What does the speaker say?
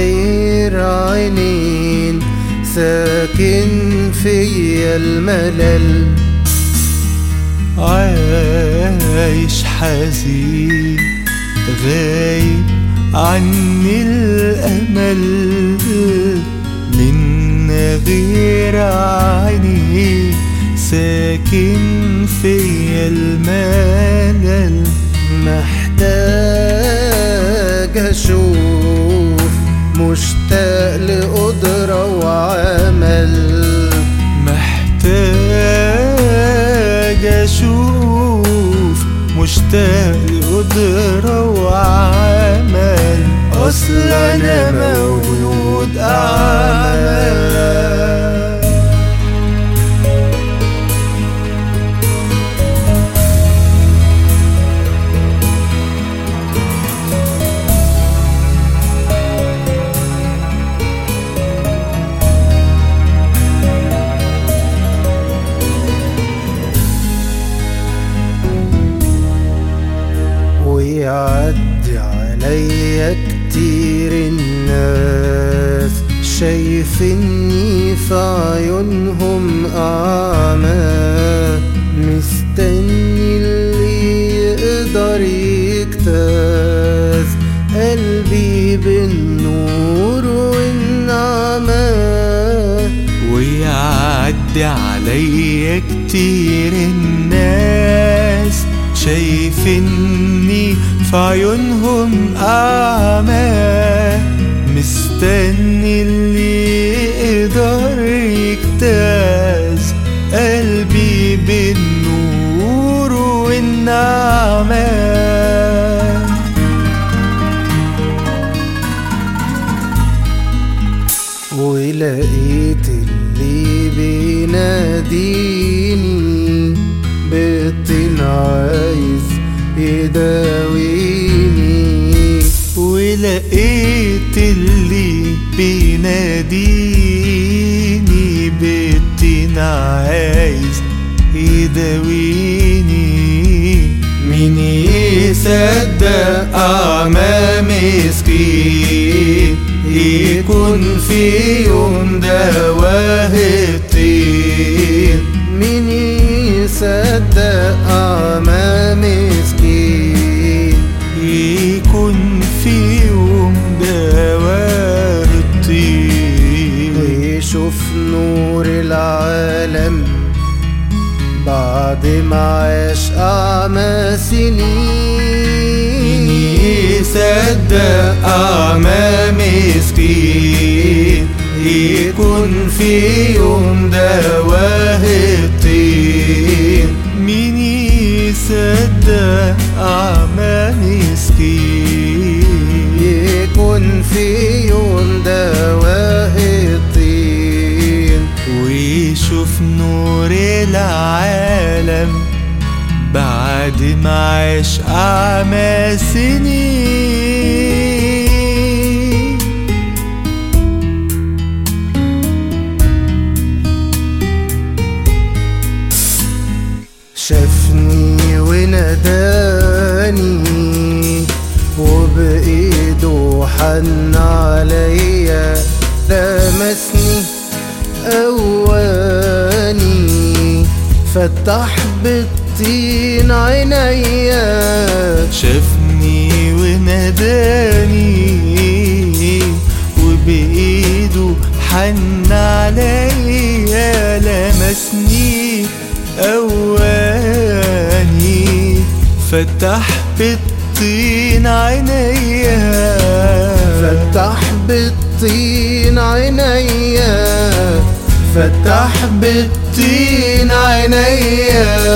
غير عينين ساكن فيا الملل. عايش حزين غايب عني الأمل. من غير عيني ساكن فيا الملل. محتاج أشوف مشتاق لقدرة وعمل. محتاج أشوف مشتاق لقدرة وعمل. أصل أنا مولود أعمل ويعدي عليا كتير الناس. شايفني في عيونهم أعمى مستني اللي يقدر يجتاز. قلبي بالنور والنعمة. ويعدي عليا كتير الناس. شايفني في عيونهم أعمى مستني اللي يقدر يجتاز. قلبي بالنور والنعمة ولقيت اللي بيناديني بطن عايز يداويني ولقيت اللي بيناديني بيتين عايز يداويني. مين يصدق أعمى مسكين؟ يكون في يوم دواه العالم. بعد ما عاش أعمى سنين. يصدق أعمى مسكين. يكون في يوم دواه الطين. مين يصدق أعمى مسكين؟ يكون في ويشوف نور العالم بعد ما عاش أعمى سنين. شافني وناداني وبإيده حن فتح بالطين عينيا شافني وناداني وبإيده حن عليا لمسني أواني. فتح بالطين عينيا. فتح بالطين عينيا. فتح بالطين عينيا